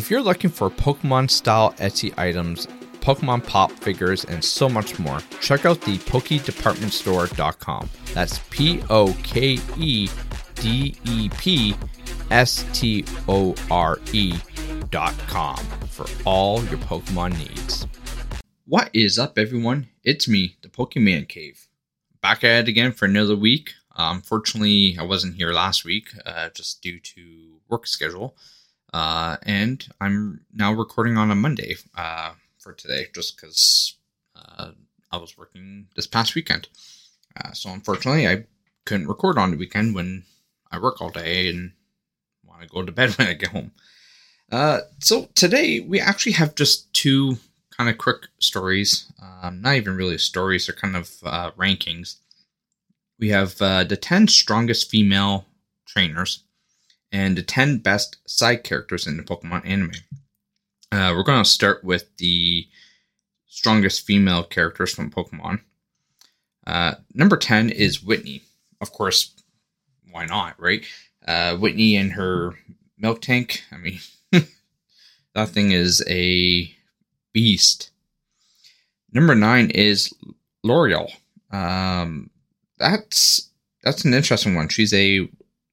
If you're looking for Pokemon style Etsy items, Pokemon pop figures, and so much more, check out the PokeDepartmentStore.com. That's P O K E D E P S T O R E.com for all your Pokemon needs. What is up, everyone? It's me, the Pokemon Cave. Back at it again for another week. Uh, unfortunately, I wasn't here last week uh, just due to work schedule. Uh, and I'm now recording on a Monday uh, for today just because uh, I was working this past weekend. Uh, so unfortunately, I couldn't record on the weekend when I work all day and want to go to bed when I get home. Uh, so today we actually have just two kind of quick stories. Um, not even really stories; they're kind of uh, rankings. We have the ten strongest female trainers and the 10 best side characters in the Pokemon anime. Uh, we're going to start with the strongest female characters from Pokemon. Uh, number 10 is Whitney. Of course, why not, right? Uh, Whitney and her Miltank. I mean, that thing is a beast. Number nine is Lorelei. Um, that's that's an interesting one. She's a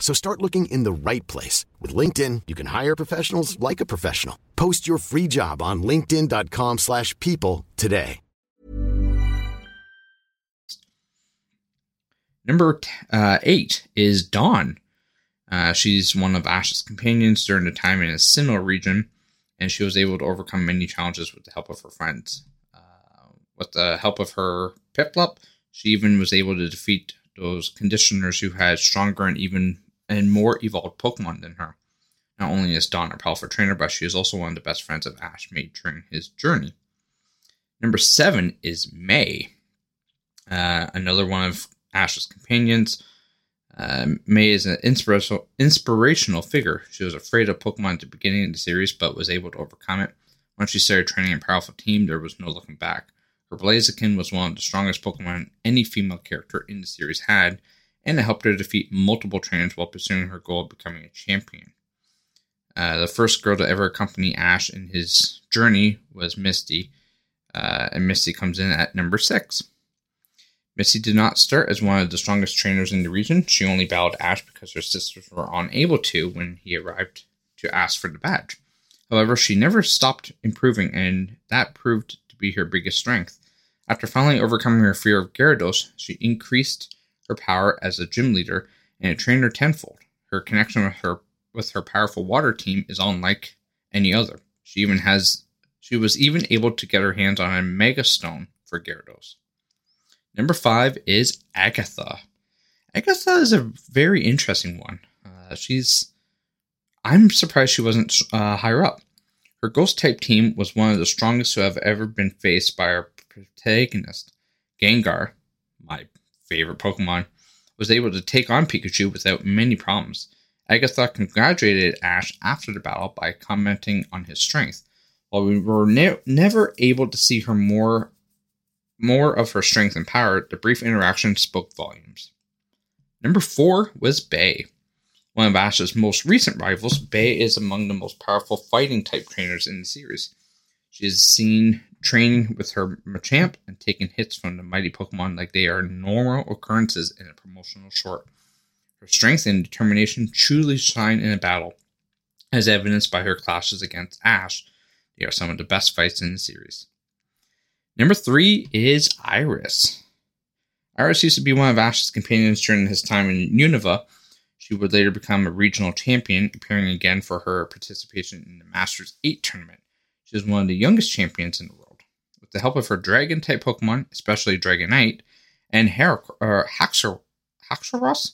So start looking in the right place. With LinkedIn, you can hire professionals like a professional. Post your free job on linkedin.com slash people today. Number uh, eight is Dawn. Uh, she's one of Ash's companions during the time in a Sinnoh region, and she was able to overcome many challenges with the help of her friends. Uh, with the help of her Piplup, she even was able to defeat those conditioners who had stronger and even and more evolved Pokemon than her. Not only is Dawn a powerful trainer, but she is also one of the best friends of Ash made during his journey. Number seven is May, uh, another one of Ash's companions. Uh, May is an inspirational, inspirational figure. She was afraid of Pokemon at the beginning of the series, but was able to overcome it. Once she started training a powerful team, there was no looking back. Her Blaziken was one of the strongest Pokemon any female character in the series had, and it helped her defeat multiple trainers while pursuing her goal of becoming a champion. Uh, the first girl to ever accompany Ash in his journey was Misty, uh, and Misty comes in at number six. Misty did not start as one of the strongest trainers in the region. She only battled Ash because her sisters were unable to when he arrived to ask for the badge. However, she never stopped improving, and that proved to be her biggest strength. After finally overcoming her fear of Gyarados, she increased her power as a gym leader and it trained her tenfold. Her connection with her with her powerful water team is unlike any other. She even has she was even able to get her hands on a Mega Stone for Gyarados. Number five is Agatha. Agatha is a very interesting one. Uh, she's I'm surprised she wasn't uh, higher up. Her ghost type team was one of the strongest to have ever been faced by our protagonist, Gengar, my favorite Pokemon, was able to take on Pikachu without many problems. Agatha congratulated Ash after the battle by commenting on his strength. While we were ne- never able to see her more, more of her strength and power, the brief interaction spoke volumes. Number four was Bea. One of Ash's most recent rivals, Bea is among the most powerful fighting type trainers in the series. She is seen training with her Machamp and taking hits from the mighty Pokemon like they are normal occurrences in a promotional short. Her strength and determination truly shine in a battle, as evidenced by her clashes against Ash. They are some of the best fights in the series. Number three is Iris. Iris used to be one of Ash's companions during his time in Unova. She would later become a regional champion, appearing again for her participation in the Masters 8 tournament. She is one of the youngest champions in the world. With the help of her dragon type Pokemon, especially Dragonite and Her- uh, Haxor- Haxorus,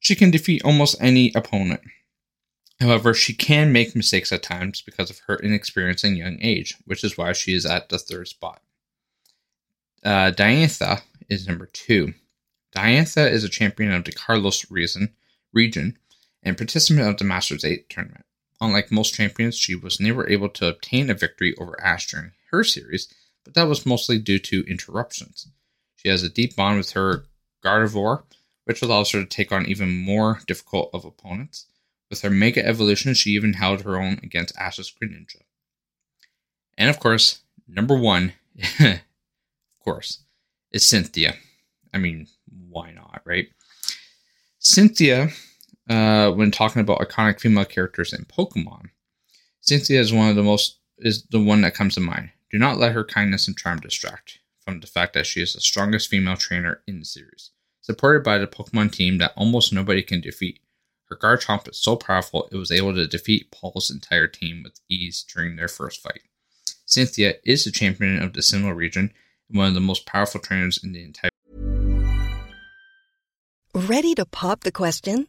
she can defeat almost any opponent. However, she can make mistakes at times because of her inexperience and young age, which is why she is at the third spot. Uh, Diantha is number two. Diantha is a champion of the Kalos region, region and participant of the Masters 8 tournament. Unlike most champions, she was never able to obtain a victory over Ash during her series, but that was mostly due to interruptions. She has a deep bond with her Gardevoir, which allows her to take on even more difficult of opponents. With her Mega Evolution, she even held her own against Ash's Greninja. And of course, number one, of course, is Cynthia. I mean, why not, right? Cynthia, uh, when talking about iconic female characters in Pokemon, Cynthia is one of the most is the one that comes to mind. Do not let her kindness and charm distract from the fact that she is the strongest female trainer in the series, supported by the Pokemon team that almost nobody can defeat. Her Garchomp is so powerful it was able to defeat Paul's entire team with ease during their first fight. Cynthia is the champion of the Sinnoh region and one of the most powerful trainers in the entire. Ready to pop the question?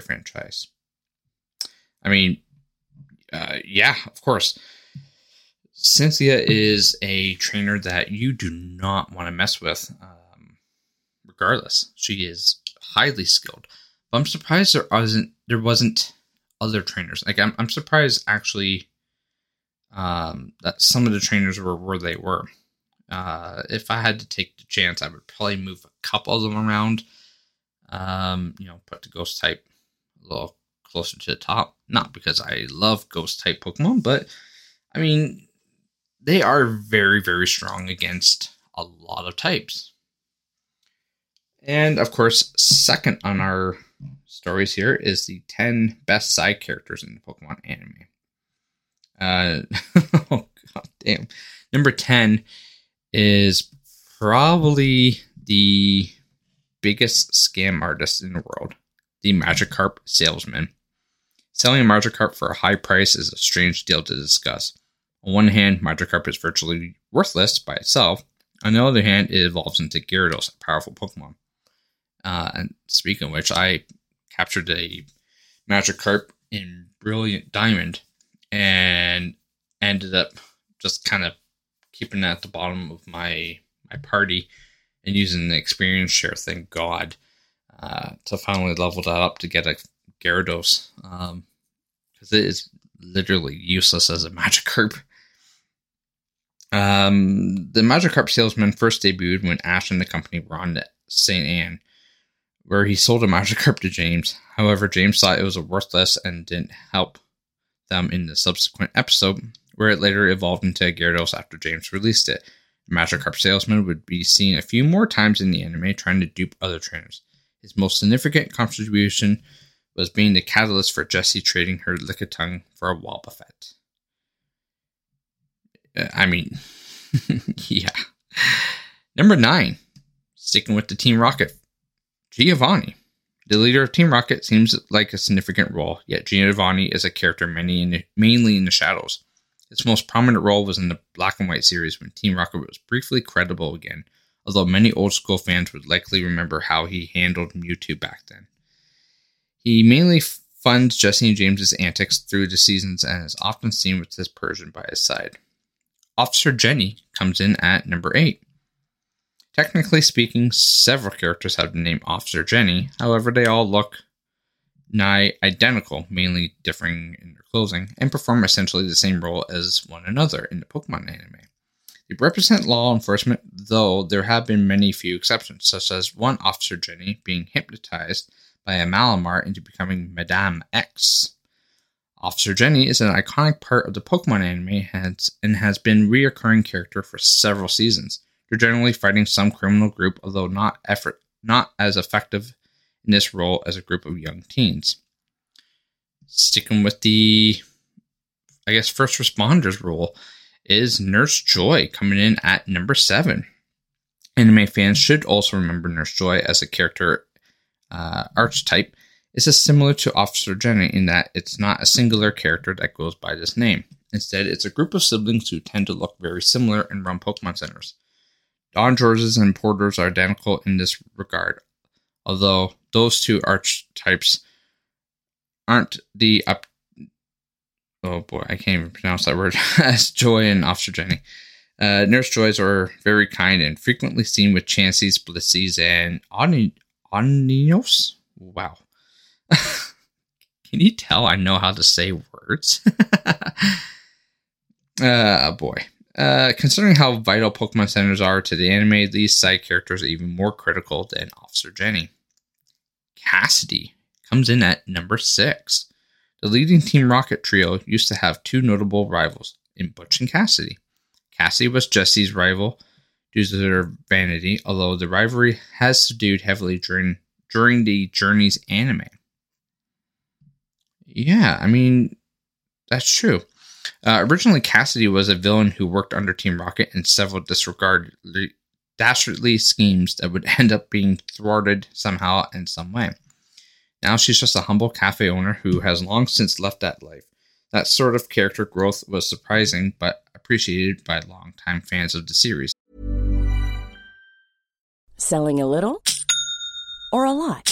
Franchise. I mean, uh, yeah, of course. Cynthia is a trainer that you do not want to mess with, um, regardless. She is highly skilled. But I'm surprised there wasn't there wasn't other trainers. Like I'm I'm surprised actually um, that some of the trainers were where they were. Uh, if I had to take the chance, I would probably move a couple of them around. Um, you know, put the ghost type a little closer to the top. Not because I love ghost type Pokemon, but I mean, they are very, very strong against a lot of types. And of course, second on our stories here is the 10 best side characters in the Pokemon anime. Uh, oh, god damn. Number 10 is probably the biggest scam artist in the world, the Magikarp salesman. Selling a Magikarp for a high price is a strange deal to discuss. On one hand, Magikarp is virtually worthless by itself. On the other hand, it evolves into Gyarados, a powerful Pokemon. Uh, and speaking of which, I captured a Magikarp in Brilliant Diamond and ended up just kind of keeping it at the bottom of my my party and using the experience share, thank God, uh, to finally level that up to get a Gyarados. Because um, it is literally useless as a Magikarp. Um, the Magikarp salesman first debuted when Ash and the company were on St. Anne, where he sold a Magikarp to James. However, James thought it was worthless and didn't help them in the subsequent episode, where it later evolved into a Gyarados after James released it. The Magikarp salesman would be seen a few more times in the anime trying to dupe other trainers. His most significant contribution was being the catalyst for Jessie trading her Lickitung for a Wobbuffet. Uh, I mean, yeah. Number nine, sticking with the Team Rocket, Giovanni. The leader of Team Rocket seems like a significant role, yet Giovanni is a character in mainly in the shadows. Its most prominent role was in the Black and White series when Team Rocket was briefly credible again, although many old school fans would likely remember how he handled Mewtwo back then. He mainly funds Jessie and James's antics through the seasons and is often seen with this Persian by his side. Officer Jenny comes in at number 8. Technically speaking, several characters have the name Officer Jenny, however, they all look nigh identical, mainly differing in their clothing, and perform essentially the same role as one another in the Pokemon anime. Represent law enforcement, though there have been many few exceptions, such as one Officer Jenny being hypnotized by a Malamar into becoming Madame X. Officer Jenny is an iconic part of the Pokemon anime and has been a reoccurring character for several seasons. They're generally fighting some criminal group, although not effort not as effective in this role as a group of young teens. Sticking with the I guess first responders role is Nurse Joy coming in at number seven. Anime fans should also remember Nurse Joy as a character uh, archetype is similar to Officer Jenny in that it's not a singular character that goes by this name. Instead, it's a group of siblings who tend to look very similar and run Pokemon centers. Don Georges and Porters are identical in this regard, although those two archetypes aren't the up. Oh boy, I can't even pronounce that word. as Joy and Officer Jenny. Uh, Nurse Joys are very kind and frequently seen with Chanseys, Blisseys, and Onios. Wow. Can you tell I know how to say words? uh, boy. Uh, considering how vital Pokemon centers are to the anime, these side characters are even more critical than Officer Jenny. Cassidy comes in at number six. The leading Team Rocket trio used to have two notable rivals in Butch and Cassidy. Cassidy was Jessie's rival due to their vanity, although the rivalry has subdued heavily during during the Journeys anime. Yeah, I mean, that's true. Uh, originally, Cassidy was a villain who worked under Team Rocket in several disregarded, dastardly schemes that would end up being thwarted somehow in some way. Now she's just a humble cafe owner who has long since left that life. That sort of character growth was surprising, but appreciated by longtime fans of the series. Selling a little or a lot?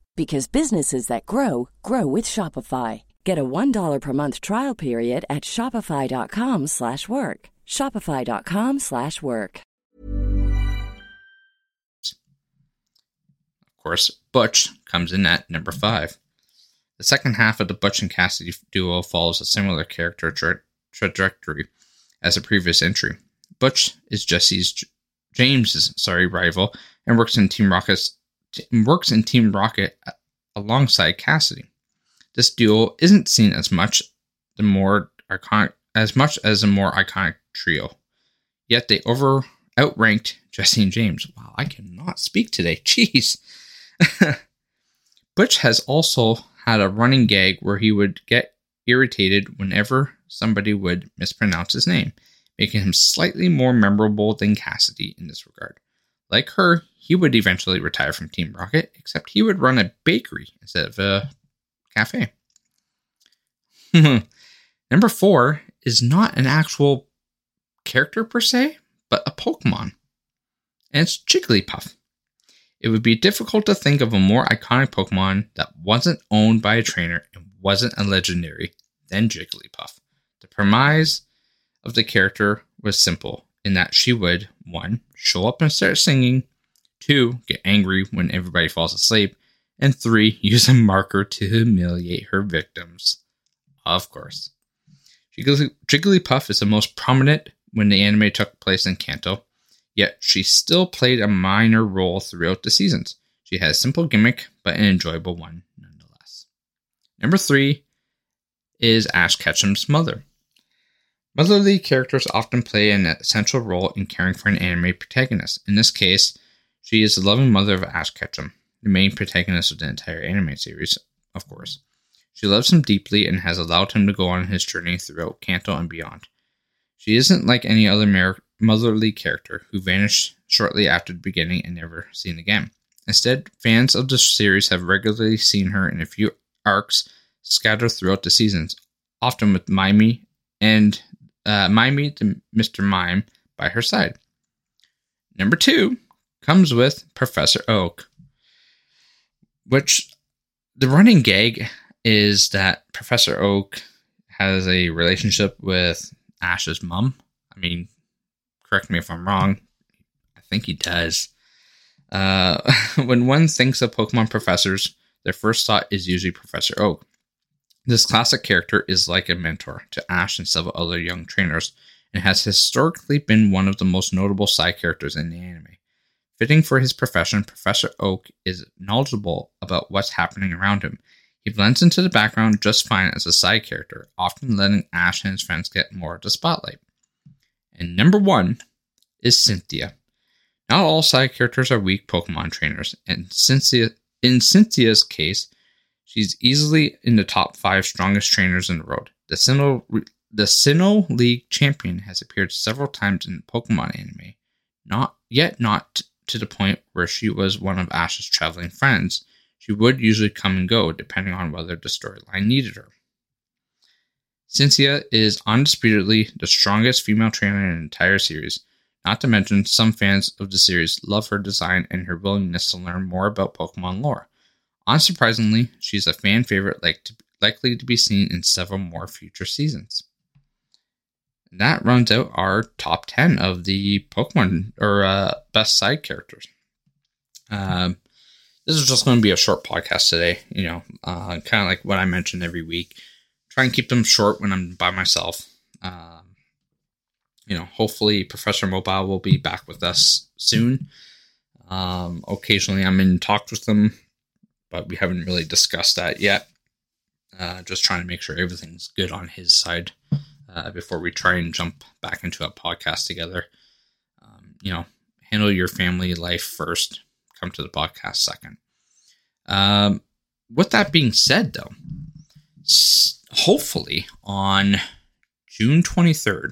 because businesses that grow grow with Shopify. Get a $1 per month trial period at shopify.com/work. shopify.com/work. Of course, Butch comes in at number 5. The second half of the Butch and Cassidy duo follows a similar character tra- trajectory as a previous entry. Butch is Jessie's James's sorry rival and works in Team Rocket's works in Team Rocket uh, alongside Cassidy. This duo isn't seen as much the more iconic as much as a more iconic trio. Yet they over outranked Jessie and James. Wow, I cannot speak today. Jeez. Butch has also had a running gag where he would get irritated whenever somebody would mispronounce his name, making him slightly more memorable than Cassidy in this regard. Like her, he would eventually retire from Team Rocket, except he would run a bakery instead of a cafe. Number four is not an actual character per se, but a Pokemon. And it's Jigglypuff. It would be difficult to think of a more iconic Pokemon that wasn't owned by a trainer and wasn't a legendary than Jigglypuff. The premise of the character was simple in that she would, one, show up and start singing, two, get angry when everybody falls asleep, and three, use a marker to humiliate her victims. Of course. Jigglypuff is the most prominent when the anime took place in Kanto, yet she still played a minor role throughout the seasons. She has a simple gimmick, but an enjoyable one nonetheless. Number three is Ash Ketchum's mother. Motherly characters often play an essential role in caring for an anime protagonist. In this case, she is the loving mother of Ash Ketchum, the main protagonist of the entire anime series, of course. She loves him deeply and has allowed him to go on his journey throughout Kanto and beyond. She isn't like any other motherly character who vanished shortly after the beginning and never seen again. Instead, fans of the series have regularly seen her in a few arcs scattered throughout the seasons, often with Mimi and uh, Mimey to Mr. Mime by her side. Number two comes with Professor Oak, which the running gag is that Professor Oak has a relationship with Ash's mom. I mean, correct me if I'm wrong. I think he does. Uh, when one thinks of Pokemon professors, their first thought is usually Professor Oak. This classic character is like a mentor to Ash and several other young trainers, and has historically been one of the most notable side characters in the anime. Fitting for his profession, Professor Oak is knowledgeable about what's happening around him. He blends into the background just fine as a side character, often letting Ash and his friends get more of the spotlight. And number one is Cynthia. Not all side characters are weak Pokemon trainers, and Cynthia, in Cynthia's case, she's easily in the top five strongest trainers in the world. The Sinnoh, the Sinnoh League champion has appeared several times in Pokemon anime, not yet not to the point where she was one of Ash's traveling friends. She would usually come and go depending on whether the storyline needed her. Cynthia is undisputedly the strongest female trainer in the entire series. Not to mention, some fans of the series love her design and her willingness to learn more about Pokemon lore. Unsurprisingly, she's a fan favorite like to, likely to be seen in several more future seasons. That runs out our top 10 of the Pokemon or uh, best side characters. Um, this is just going to be a short podcast today, you know, uh, kind of like what I mentioned every week try and keep them short when I'm by myself. Um, you know, hopefully Professor Mobile will be back with us soon. Um, occasionally I'm in talks with them, but we haven't really discussed that yet. Uh, just trying to make sure everything's good on his side uh, before we try and jump back into a podcast together. Um, you know, handle your family life first, come to the podcast second. Um, with that being said, though, hopefully on June 23rd,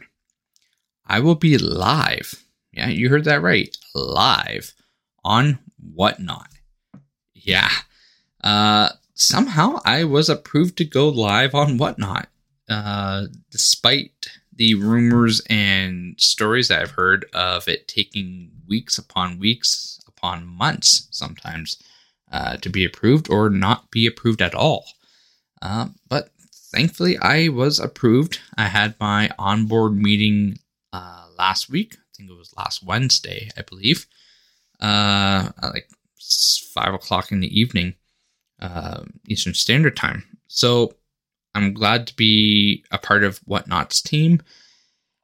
I will be live. Yeah, you heard that right. Live on Whatnot. Yeah. Uh, somehow I was approved to go live on Whatnot. Uh, despite the rumors and stories that I've heard of it taking weeks upon weeks upon months sometimes uh, to be approved or not be approved at all. Uh, but thankfully, I was approved. I had my onboard meeting uh, last week. I think it was last Wednesday, I believe. Uh, like five o'clock in the evening, uh, Eastern Standard Time. So I'm glad to be a part of Whatnot's team.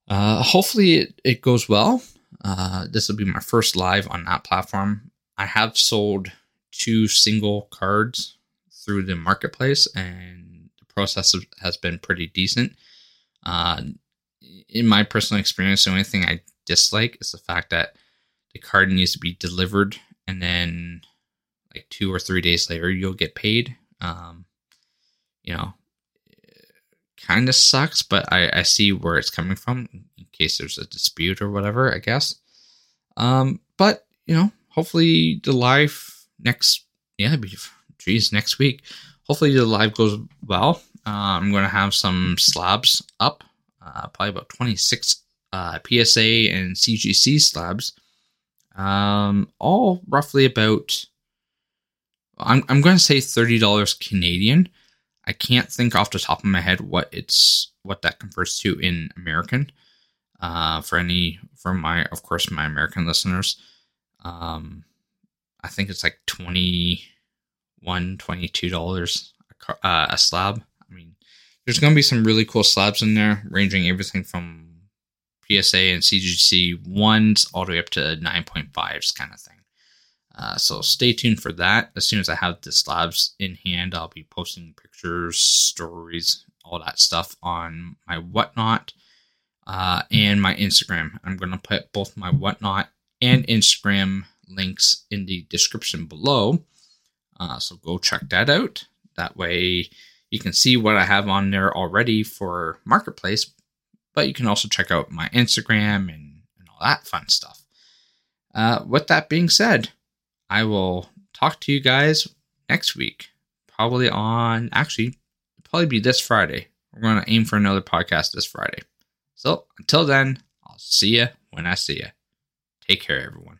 Uh, hopefully, it, it goes well. Uh, this will be my first live on that platform. I have sold two single cards through the marketplace, and the process has been pretty decent. Uh, in my personal experience, the only thing I dislike is the fact that the card needs to be delivered and then like two or three days later you'll get paid. Um, you know, kind of sucks, but I, I see where it's coming from in case there's a dispute or whatever, I guess. Um, but you know, hopefully the live next, yeah, geez, next week hopefully the live goes well. Uh, I'm going to have some slabs up, uh, probably about 26 uh, PSA and CGC slabs, um, all roughly about. I'm I'm going to say thirty dollars Canadian. I can't think off the top of my head what it's what that converts to in American. Uh, for any for my of course my American listeners, um, I think it's like twenty one twenty two dollars uh, a slab. I mean, there's going to be some really cool slabs in there, ranging everything from PSA and CGC ones all the way up to 9.5s kind of thing. Uh, so stay tuned for that. As soon as I have the slabs in hand, I'll be posting pictures, stories, all that stuff on my whatnot uh, and my Instagram. I'm going to put both my whatnot and Instagram links in the description below. Uh, so go check that out. That way you can see what I have on there already for Marketplace, but you can also check out my Instagram and, and all that fun stuff. Uh, with that being said, I will talk to you guys next week, probably on actually probably be this Friday. We're going to aim for another podcast this Friday. So until then, I'll see you when I see you. Take care, everyone.